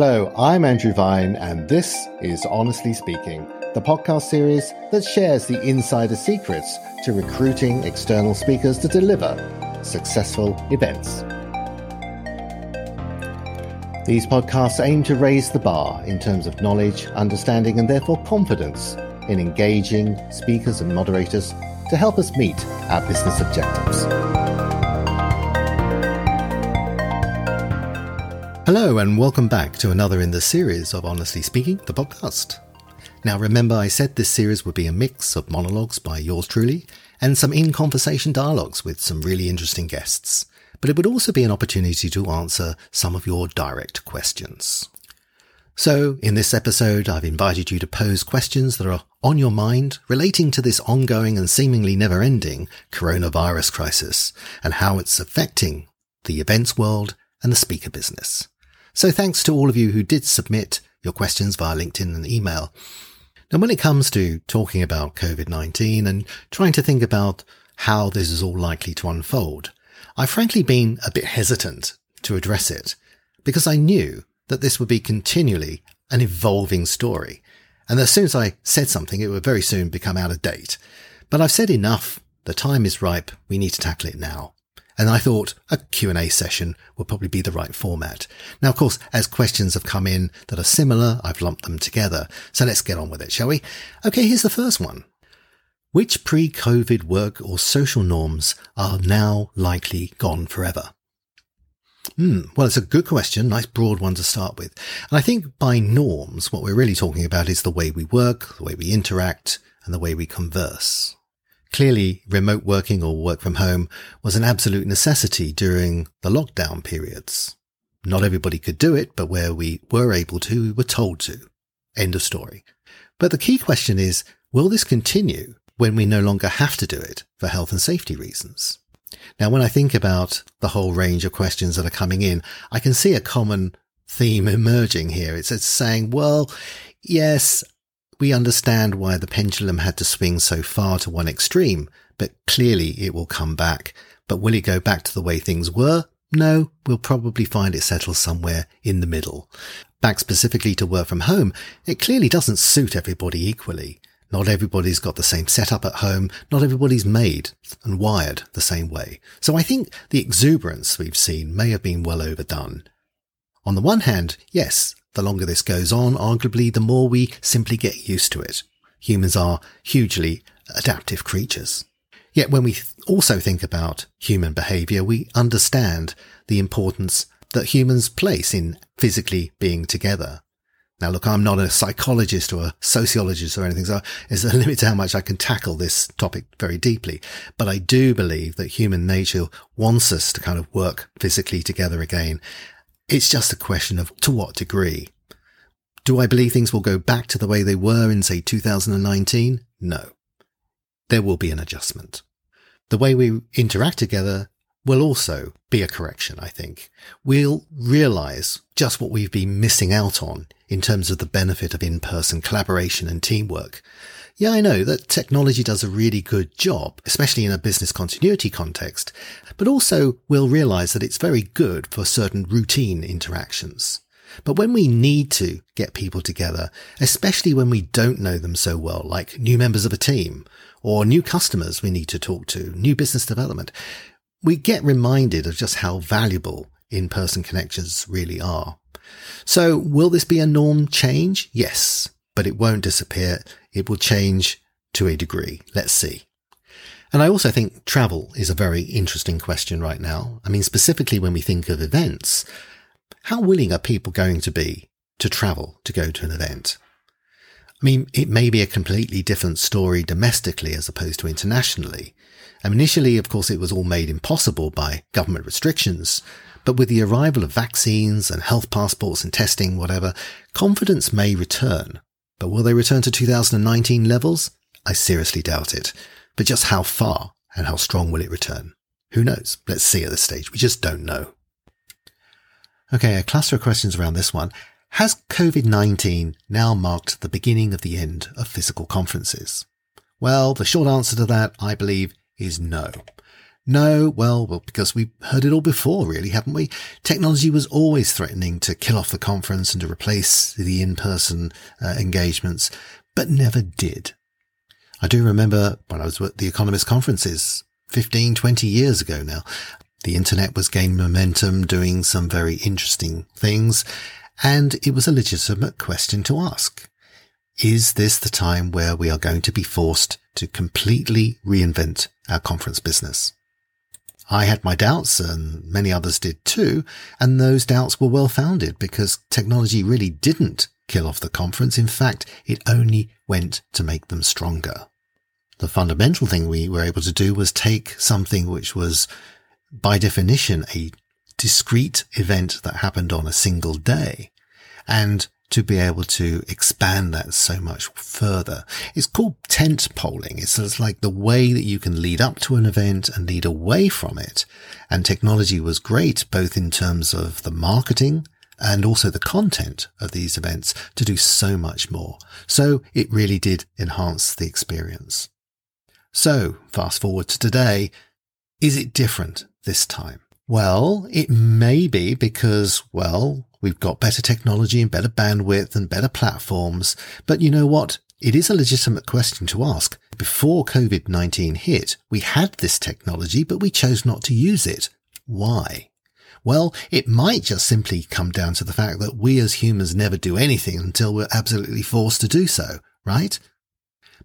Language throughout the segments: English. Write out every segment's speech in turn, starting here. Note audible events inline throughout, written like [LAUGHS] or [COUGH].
Hello, I'm Andrew Vine, and this is Honestly Speaking, the podcast series that shares the insider secrets to recruiting external speakers to deliver successful events. These podcasts aim to raise the bar in terms of knowledge, understanding, and therefore confidence in engaging speakers and moderators to help us meet our business objectives. Hello, and welcome back to another in the series of Honestly Speaking, the podcast. Now, remember, I said this series would be a mix of monologues by yours truly and some in conversation dialogues with some really interesting guests. But it would also be an opportunity to answer some of your direct questions. So, in this episode, I've invited you to pose questions that are on your mind relating to this ongoing and seemingly never ending coronavirus crisis and how it's affecting the events world and the speaker business. So thanks to all of you who did submit your questions via LinkedIn and email. Now, when it comes to talking about COVID-19 and trying to think about how this is all likely to unfold, I've frankly been a bit hesitant to address it because I knew that this would be continually an evolving story. And as soon as I said something, it would very soon become out of date. But I've said enough. The time is ripe. We need to tackle it now. And I thought a Q&A session would probably be the right format. Now, of course, as questions have come in that are similar, I've lumped them together. So let's get on with it, shall we? Okay, here's the first one. Which pre-COVID work or social norms are now likely gone forever? Hmm. Well, it's a good question. Nice broad one to start with. And I think by norms, what we're really talking about is the way we work, the way we interact, and the way we converse. Clearly, remote working or work from home was an absolute necessity during the lockdown periods. Not everybody could do it, but where we were able to, we were told to. End of story. But the key question is, will this continue when we no longer have to do it for health and safety reasons? Now, when I think about the whole range of questions that are coming in, I can see a common theme [LAUGHS] emerging here. It's, it's saying, well, yes, we understand why the pendulum had to swing so far to one extreme, but clearly it will come back. But will it go back to the way things were? No, we'll probably find it settled somewhere in the middle. Back specifically to work from home, it clearly doesn't suit everybody equally. Not everybody's got the same setup at home. Not everybody's made and wired the same way. So I think the exuberance we've seen may have been well overdone. On the one hand, yes, the longer this goes on, arguably, the more we simply get used to it. Humans are hugely adaptive creatures. Yet when we also think about human behavior, we understand the importance that humans place in physically being together. Now, look, I'm not a psychologist or a sociologist or anything, so there's a [LAUGHS] limit to how much I can tackle this topic very deeply. But I do believe that human nature wants us to kind of work physically together again. It's just a question of to what degree. Do I believe things will go back to the way they were in, say, 2019? No. There will be an adjustment. The way we interact together will also be a correction, I think. We'll realize just what we've been missing out on in terms of the benefit of in-person collaboration and teamwork. Yeah, I know that technology does a really good job, especially in a business continuity context, but also we'll realize that it's very good for certain routine interactions. But when we need to get people together, especially when we don't know them so well, like new members of a team or new customers we need to talk to, new business development, we get reminded of just how valuable in-person connections really are. So will this be a norm change? Yes, but it won't disappear. It will change to a degree. Let's see. And I also think travel is a very interesting question right now. I mean, specifically when we think of events, how willing are people going to be to travel to go to an event? I mean, it may be a completely different story domestically as opposed to internationally. And initially, of course, it was all made impossible by government restrictions. But with the arrival of vaccines and health passports and testing, whatever, confidence may return. But will they return to 2019 levels? I seriously doubt it. But just how far and how strong will it return? Who knows? Let's see at this stage. We just don't know. Okay, a cluster of questions around this one. Has COVID-19 now marked the beginning of the end of physical conferences? Well, the short answer to that, I believe, is no. No, well, well, because we've heard it all before, really, haven't we? Technology was always threatening to kill off the conference and to replace the in-person uh, engagements, but never did. I do remember when I was at the Economist conferences 15, 20 years ago now, the internet was gaining momentum, doing some very interesting things, and it was a legitimate question to ask. Is this the time where we are going to be forced to completely reinvent our conference business? I had my doubts and many others did too. And those doubts were well founded because technology really didn't kill off the conference. In fact, it only went to make them stronger. The fundamental thing we were able to do was take something which was by definition a discrete event that happened on a single day and to be able to expand that so much further. It's called tent poling. It's, like the way that you can lead up to an event and lead away from it. And technology was great, both in terms of the marketing and also the content of these events to do so much more. So it really did enhance the experience. So fast forward to today. Is it different this time? Well, it may be because, well, we've got better technology and better bandwidth and better platforms. But you know what? It is a legitimate question to ask. Before COVID-19 hit, we had this technology, but we chose not to use it. Why? Well, it might just simply come down to the fact that we as humans never do anything until we're absolutely forced to do so, right?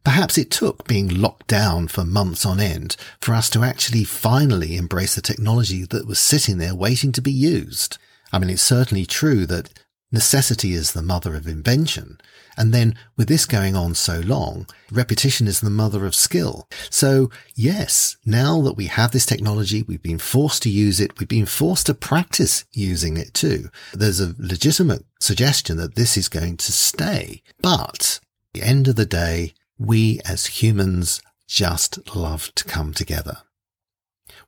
Perhaps it took being locked down for months on end for us to actually finally embrace the technology that was sitting there waiting to be used. I mean, it's certainly true that necessity is the mother of invention. And then with this going on so long, repetition is the mother of skill. So yes, now that we have this technology, we've been forced to use it. We've been forced to practice using it too. There's a legitimate suggestion that this is going to stay. But the end of the day, we as humans just love to come together.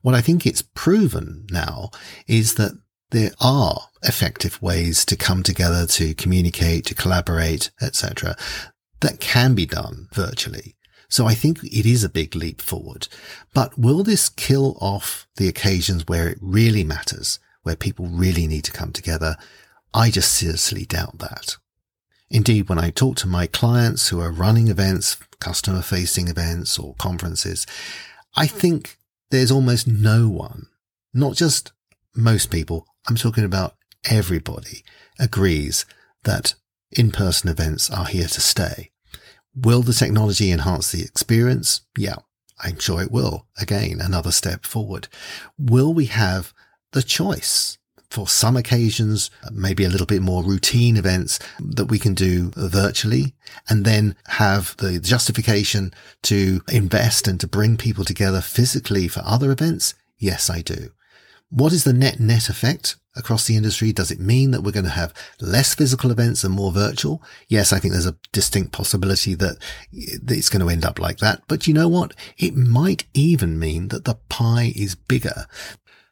What I think it's proven now is that there are effective ways to come together, to communicate, to collaborate, etc. that can be done virtually. So I think it is a big leap forward. But will this kill off the occasions where it really matters, where people really need to come together? I just seriously doubt that. Indeed, when I talk to my clients who are running events, customer facing events or conferences, I hmm. think there's almost no one, not just most people, I'm talking about everybody agrees that in-person events are here to stay. Will the technology enhance the experience? Yeah, I'm sure it will. Again, another step forward. Will we have the choice for some occasions, maybe a little bit more routine events that we can do virtually and then have the justification to invest and to bring people together physically for other events? Yes, I do. What is the net net effect across the industry? Does it mean that we're going to have less physical events and more virtual? Yes, I think there's a distinct possibility that it's going to end up like that. But you know what? It might even mean that the pie is bigger.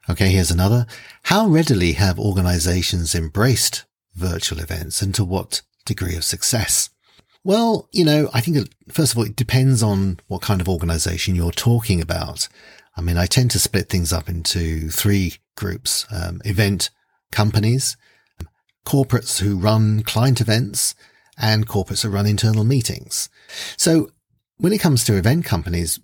Okay, here's another. How readily have organizations embraced virtual events and to what degree of success? Well, you know, I think that first of all, it depends on what kind of organization you're talking about. I mean, I tend to split things up into three groups, um, event companies, corporates who run client events and corporates who run internal meetings. So when it comes to event companies,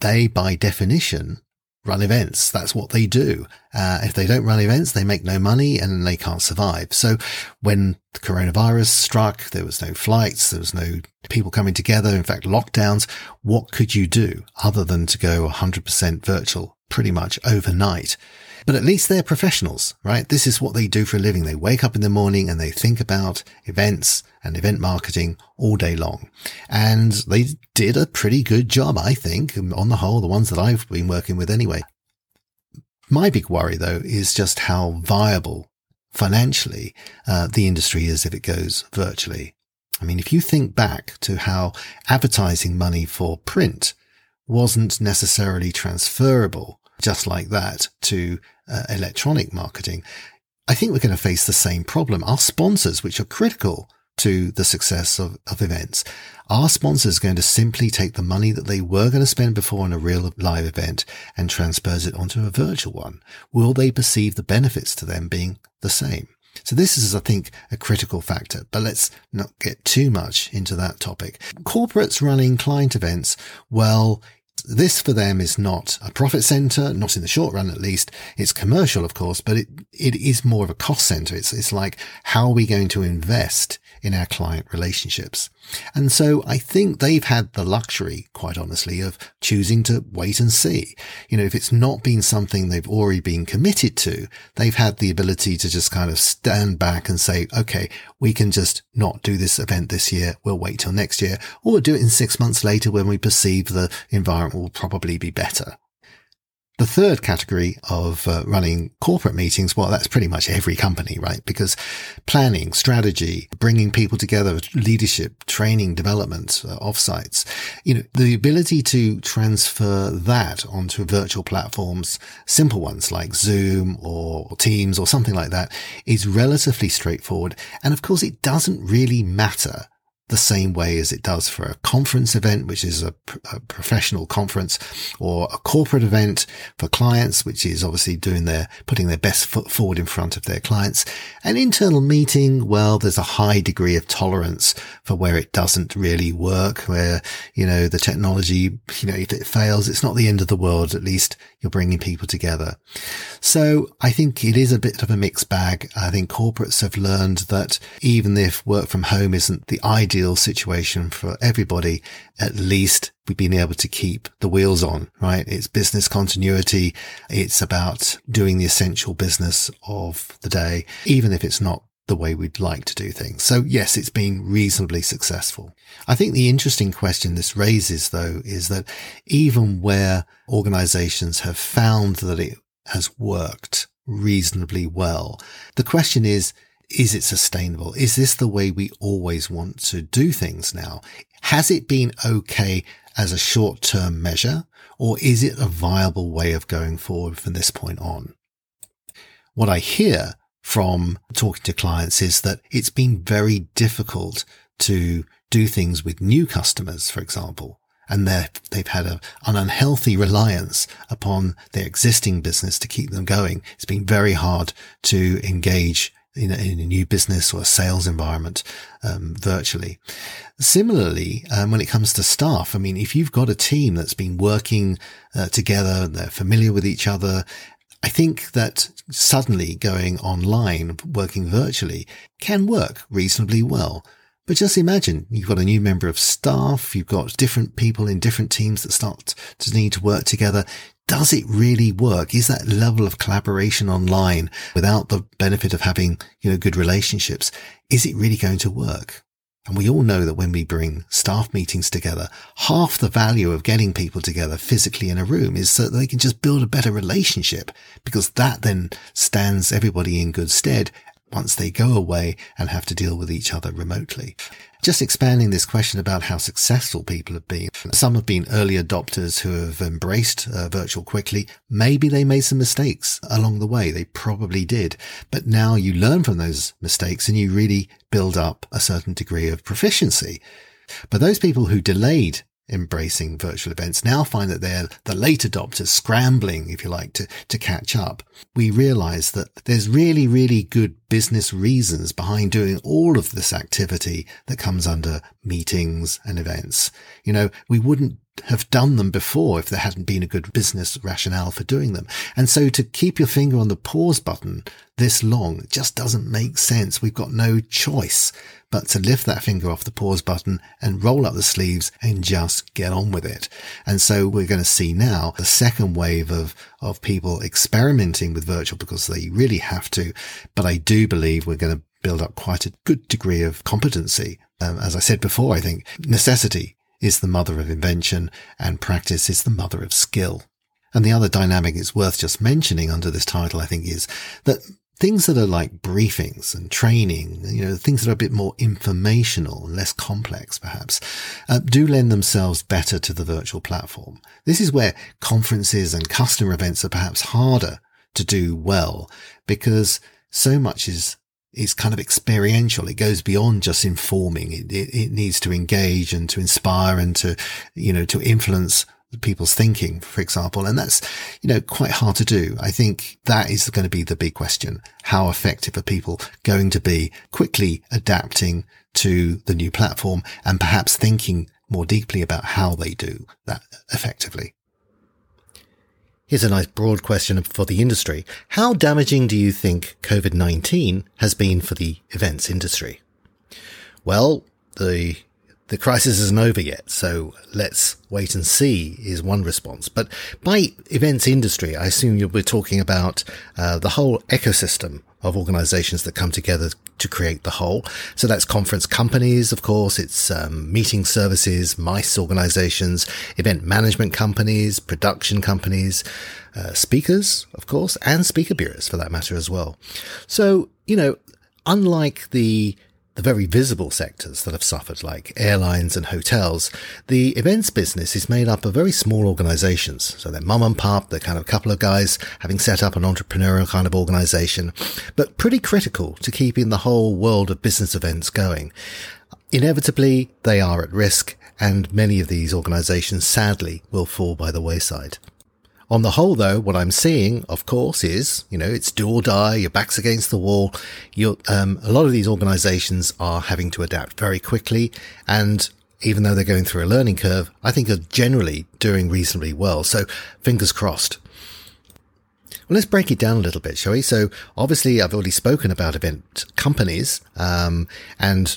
they by definition run events. That's what they do. Uh, if they don't run events, they make no money and they can't survive. So when the coronavirus struck, there was no flights, there was no people coming together. In fact, lockdowns. What could you do other than to go 100% virtual pretty much overnight? But at least they're professionals, right? This is what they do for a living. They wake up in the morning and they think about events and event marketing all day long. And they did a pretty good job, I think, on the whole, the ones that I've been working with anyway. My big worry though is just how viable financially uh, the industry is if it goes virtually. I mean, if you think back to how advertising money for print wasn't necessarily transferable just like that to uh, electronic marketing, I think we're going to face the same problem. Our sponsors, which are critical to the success of, of events. our sponsors going to simply take the money that they were going to spend before on a real live event and transpose it onto a virtual one? Will they perceive the benefits to them being the same? So this is, I think, a critical factor, but let's not get too much into that topic. Corporates running client events, well, this for them is not a profit center, not in the short run at least. It's commercial, of course, but it, it is more of a cost center. It's, it's like, how are we going to invest in our client relationships. And so I think they've had the luxury, quite honestly, of choosing to wait and see. You know, if it's not been something they've already been committed to, they've had the ability to just kind of stand back and say, okay, we can just not do this event this year. We'll wait till next year or we'll do it in six months later when we perceive the environment will probably be better. The third category of uh, running corporate meetings, well, that's pretty much every company, right? Because planning, strategy, bringing people together, leadership, training, development, uh, offsites, you know, the ability to transfer that onto virtual platforms, simple ones like Zoom or Teams or something like that is relatively straightforward. And of course, it doesn't really matter the same way as it does for a conference event, which is a, a, professional conference or a corporate event for clients, which is obviously doing their, putting their best foot forward in front of their clients. An internal meeting, well, there's a high degree of tolerance for where it doesn't really work, where, you know, the technology, you know, if it fails, it's not the end of the world. At least you're bringing people together. So I think it is a bit of a mixed bag. I think corporates have learned that even if work from home isn't the ideal ideal situation for everybody. At least we've been able to keep the wheels on, right? It's business continuity. It's about doing the essential business of the day, even if it's not the way we'd like to do things. So yes, it's been reasonably successful. I think the interesting question this raises though is that even where organizations have found that it has worked reasonably well, the question is, is it sustainable? Is this the way we always want to do things now? Has it been okay as a short term measure or is it a viable way of going forward from this point on? What I hear from talking to clients is that it's been very difficult to do things with new customers, for example, and they've had a, an unhealthy reliance upon their existing business to keep them going. It's been very hard to engage in a, in a new business or a sales environment um, virtually. Similarly, um, when it comes to staff, I mean, if you've got a team that's been working uh, together, and they're familiar with each other. I think that suddenly going online, working virtually can work reasonably well. But just imagine you've got a new member of staff, you've got different people in different teams that start to need to work together does it really work? Is that level of collaboration online without the benefit of having, you know, good relationships? Is it really going to work? And we all know that when we bring staff meetings together, half the value of getting people together physically in a room is so that they can just build a better relationship because that then stands everybody in good stead once they go away and have to deal with each other remotely. Just expanding this question about how successful people have been. Some have been early adopters who have embraced uh, virtual quickly. Maybe they made some mistakes along the way. They probably did. But now you learn from those mistakes and you really build up a certain degree of proficiency. But those people who delayed embracing virtual events now find that they're the late adopters scrambling, if you like, to, to catch up. We realize that there's really, really good business reasons behind doing all of this activity that comes under meetings and events. You know, we wouldn't have done them before if there hadn't been a good business rationale for doing them. And so to keep your finger on the pause button this long just doesn't make sense. We've got no choice but to lift that finger off the pause button and roll up the sleeves and just get on with it. And so we're going to see now the second wave of, of people experimenting with virtual because they really have to. But I do believe we're going to build up quite a good degree of competency. Um, as I said before, I think necessity is the mother of invention and practice is the mother of skill. And the other dynamic it's worth just mentioning under this title, I think, is that things that are like briefings and training, you know, things that are a bit more informational less complex, perhaps, uh, do lend themselves better to the virtual platform. This is where conferences and customer events are perhaps harder to do well because so much is is kind of experiential. It goes beyond just informing. It, it, it needs to engage and to inspire and to, you know, to influence people's thinking, for example. And that's, you know, quite hard to do. I think that is going to be the big question. How effective are people going to be quickly adapting to the new platform and perhaps thinking more deeply about how they do that effectively? Here's a nice broad question for the industry. How damaging do you think COVID-19 has been for the events industry? Well, the the crisis isn't over yet, so let's wait and see is one response. But by events industry, I assume you'll be talking about uh, the whole ecosystem of organizations that come together to create the whole. So that's conference companies, of course, it's um, meeting services, MICE organizations, event management companies, production companies, uh, speakers, of course, and speaker bureaus for that matter as well. So, you know, unlike the the very visible sectors that have suffered, like airlines and hotels, the events business is made up of very small organizations. So they're mum and pop, they're kind of a couple of guys having set up an entrepreneurial kind of organization, but pretty critical to keeping the whole world of business events going. Inevitably, they are at risk, and many of these organizations sadly will fall by the wayside. On the whole, though, what I'm seeing, of course, is, you know, it's do or die. Your back's against the wall. you um, a lot of these organizations are having to adapt very quickly. And even though they're going through a learning curve, I think are generally doing reasonably well. So fingers crossed. Well, let's break it down a little bit, shall we? So obviously I've already spoken about event companies, um, and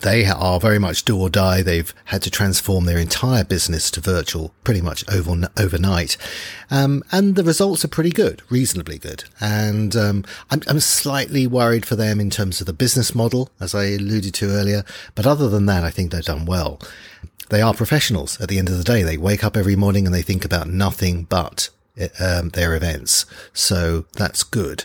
they are very much do or die. They've had to transform their entire business to virtual pretty much over, overnight. Um, and the results are pretty good, reasonably good. And, um, I'm, I'm slightly worried for them in terms of the business model, as I alluded to earlier. But other than that, I think they've done well. They are professionals at the end of the day. They wake up every morning and they think about nothing but um, their events. So that's good.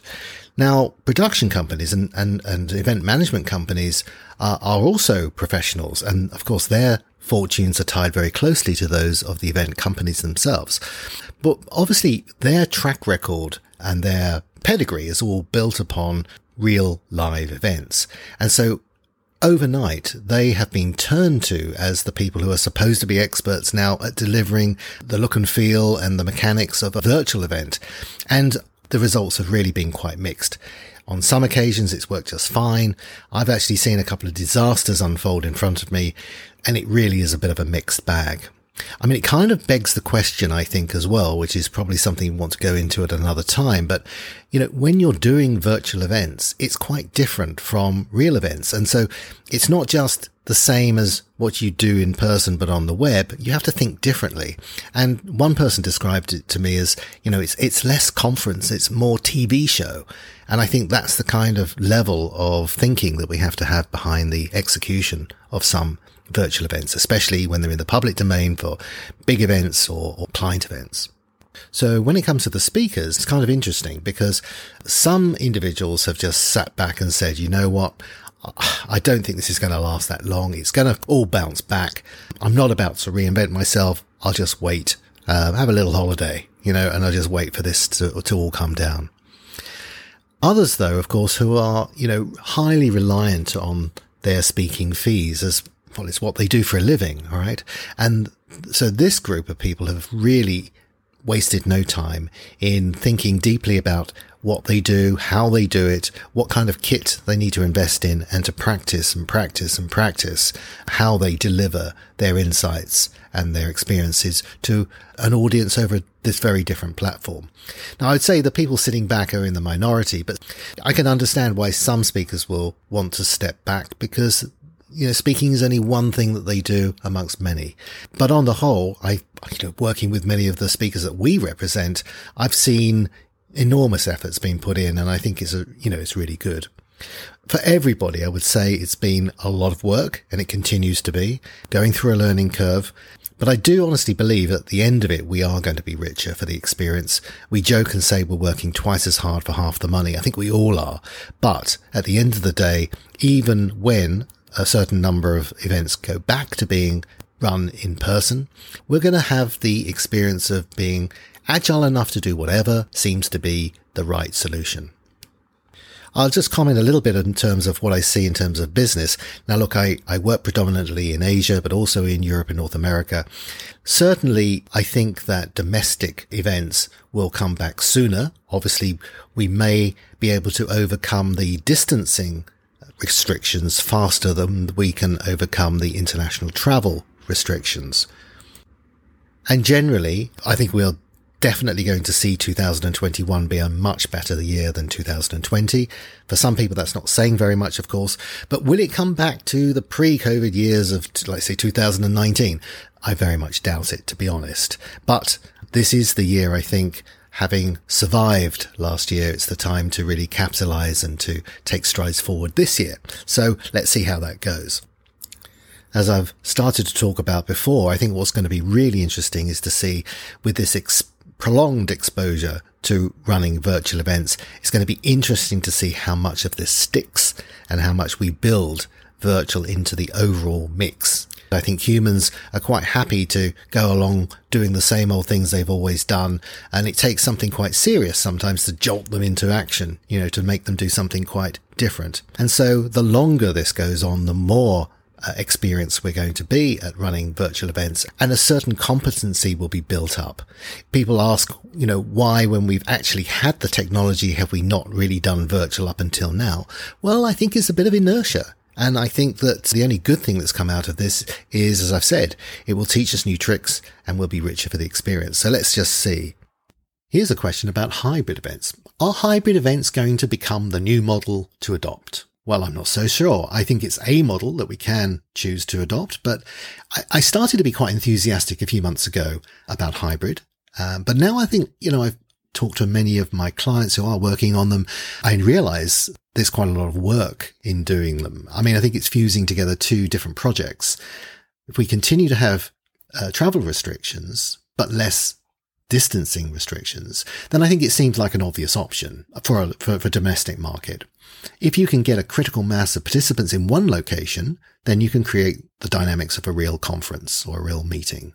Now, production companies and, and, and event management companies are, are also professionals. And of course, their fortunes are tied very closely to those of the event companies themselves. But obviously their track record and their pedigree is all built upon real live events. And so overnight, they have been turned to as the people who are supposed to be experts now at delivering the look and feel and the mechanics of a virtual event. And the results have really been quite mixed. On some occasions, it's worked just fine. I've actually seen a couple of disasters unfold in front of me, and it really is a bit of a mixed bag. I mean, it kind of begs the question, I think, as well, which is probably something we want to go into at another time. But, you know, when you're doing virtual events, it's quite different from real events. And so it's not just the same as what you do in person, but on the web. You have to think differently. And one person described it to me as, you know, it's, it's less conference. It's more TV show. And I think that's the kind of level of thinking that we have to have behind the execution of some virtual events, especially when they're in the public domain for big events or, or client events. So when it comes to the speakers, it's kind of interesting because some individuals have just sat back and said, you know what? I don't think this is going to last that long. It's going to all bounce back. I'm not about to reinvent myself. I'll just wait, uh, have a little holiday, you know, and I'll just wait for this to, to all come down. Others, though, of course, who are, you know, highly reliant on their speaking fees as well, it's what they do for a living. All right. And so this group of people have really wasted no time in thinking deeply about what they do, how they do it, what kind of kit they need to invest in and to practice and practice and practice how they deliver their insights and their experiences to an audience over this very different platform. Now, I'd say the people sitting back are in the minority, but I can understand why some speakers will want to step back because you know, speaking is only one thing that they do amongst many. But on the whole, I, you know, working with many of the speakers that we represent, I've seen enormous efforts being put in, and I think it's a, you know, it's really good. For everybody, I would say it's been a lot of work, and it continues to be going through a learning curve. But I do honestly believe at the end of it, we are going to be richer for the experience. We joke and say we're working twice as hard for half the money. I think we all are. But at the end of the day, even when a certain number of events go back to being run in person, we're going to have the experience of being agile enough to do whatever seems to be the right solution. I'll just comment a little bit in terms of what I see in terms of business. Now, look, I, I work predominantly in Asia, but also in Europe and North America. Certainly, I think that domestic events will come back sooner. Obviously, we may be able to overcome the distancing restrictions faster than we can overcome the international travel restrictions. And generally, I think we're definitely going to see 2021 be a much better year than 2020. For some people, that's not saying very much, of course, but will it come back to the pre-COVID years of, let's say, 2019? I very much doubt it, to be honest. But this is the year, I think, having survived last year, it's the time to really capitalize and to take strides forward this year. So let's see how that goes. As I've started to talk about before, I think what's going to be really interesting is to see with this ex- prolonged exposure to running virtual events, it's going to be interesting to see how much of this sticks and how much we build virtual into the overall mix. I think humans are quite happy to go along doing the same old things they've always done. And it takes something quite serious sometimes to jolt them into action, you know, to make them do something quite different. And so the longer this goes on, the more uh, experience we're going to be at running virtual events and a certain competency will be built up. People ask, you know, why when we've actually had the technology have we not really done virtual up until now? Well, I think it's a bit of inertia. And I think that the only good thing that's come out of this is, as I've said, it will teach us new tricks and we'll be richer for the experience. So let's just see. Here's a question about hybrid events. Are hybrid events going to become the new model to adopt? Well, I'm not so sure. I think it's a model that we can choose to adopt, but I, started to be quite enthusiastic a few months ago about hybrid. Um, but now I think, you know, I've talked to many of my clients who are working on them. I realize there's quite a lot of work in doing them. I mean, I think it's fusing together two different projects. If we continue to have uh, travel restrictions, but less distancing restrictions, then I think it seems like an obvious option for a, for, for domestic market. If you can get a critical mass of participants in one location, then you can create the dynamics of a real conference or a real meeting.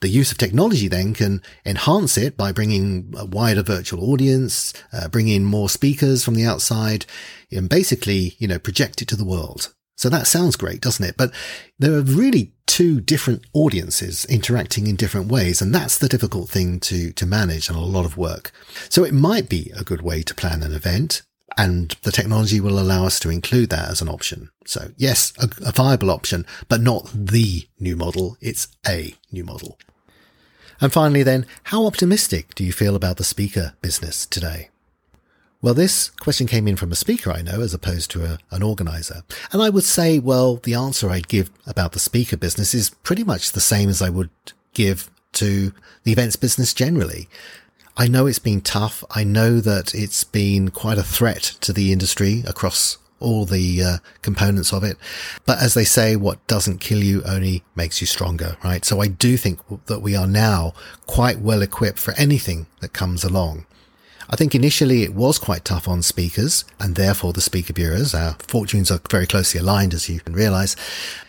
The use of technology then can enhance it by bringing a wider virtual audience, uh, bring in more speakers from the outside, and basically, you know, project it to the world. So that sounds great, doesn't it? But there are really two different audiences interacting in different ways. And that's the difficult thing to, to manage and a lot of work. So it might be a good way to plan an event and the technology will allow us to include that as an option. So yes, a, a viable option, but not the new model. It's a new model. And finally then, how optimistic do you feel about the speaker business today? Well, this question came in from a speaker I know as opposed to a, an organizer. And I would say, well, the answer I'd give about the speaker business is pretty much the same as I would give to the events business generally. I know it's been tough. I know that it's been quite a threat to the industry across all the uh, components of it. But as they say, what doesn't kill you only makes you stronger, right? So I do think that we are now quite well equipped for anything that comes along. I think initially it was quite tough on speakers and therefore the speaker bureaus. Our fortunes are very closely aligned, as you can realize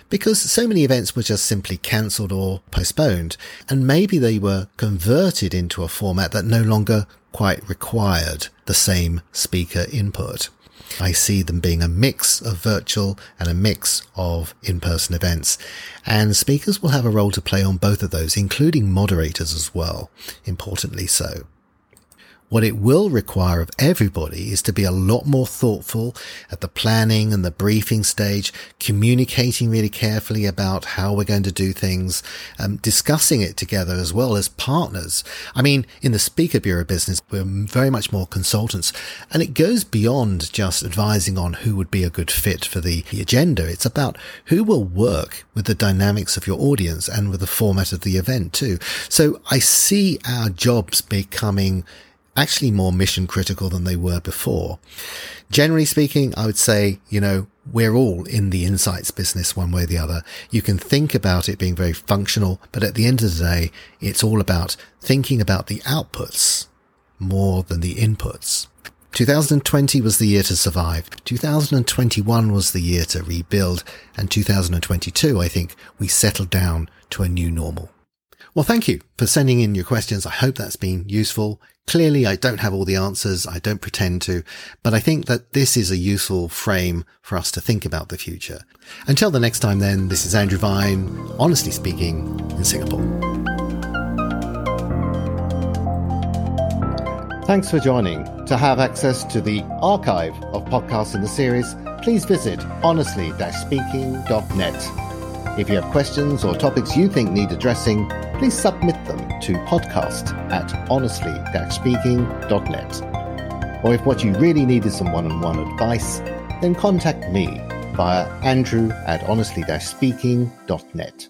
because so many events were just simply cancelled or postponed, and maybe they were converted into a format that no longer quite required the same speaker input. I see them being a mix of virtual and a mix of in-person events. And speakers will have a role to play on both of those, including moderators as well, importantly so. What it will require of everybody is to be a lot more thoughtful at the planning and the briefing stage, communicating really carefully about how we're going to do things, um, discussing it together as well as partners. I mean, in the speaker bureau business, we're very much more consultants and it goes beyond just advising on who would be a good fit for the, the agenda. It's about who will work with the dynamics of your audience and with the format of the event too. So I see our jobs becoming actually more mission critical than they were before. Generally speaking, I would say, you know, we're all in the insights business one way or the other. You can think about it being very functional, but at the end of the day, it's all about thinking about the outputs more than the inputs. 2020 was the year to survive. 2021 was the year to rebuild. And 2022, I think we settled down to a new normal. Well, thank you for sending in your questions. I hope that's been useful. Clearly, I don't have all the answers. I don't pretend to, but I think that this is a useful frame for us to think about the future. Until the next time then, this is Andrew Vine, honestly speaking, in Singapore. Thanks for joining. To have access to the archive of podcasts in the series, please visit honestly-speaking.net. If you have questions or topics you think need addressing, please submit them to podcast at honestly-speaking.net. Or if what you really need is some one-on-one advice, then contact me via andrew at honestly-speaking.net.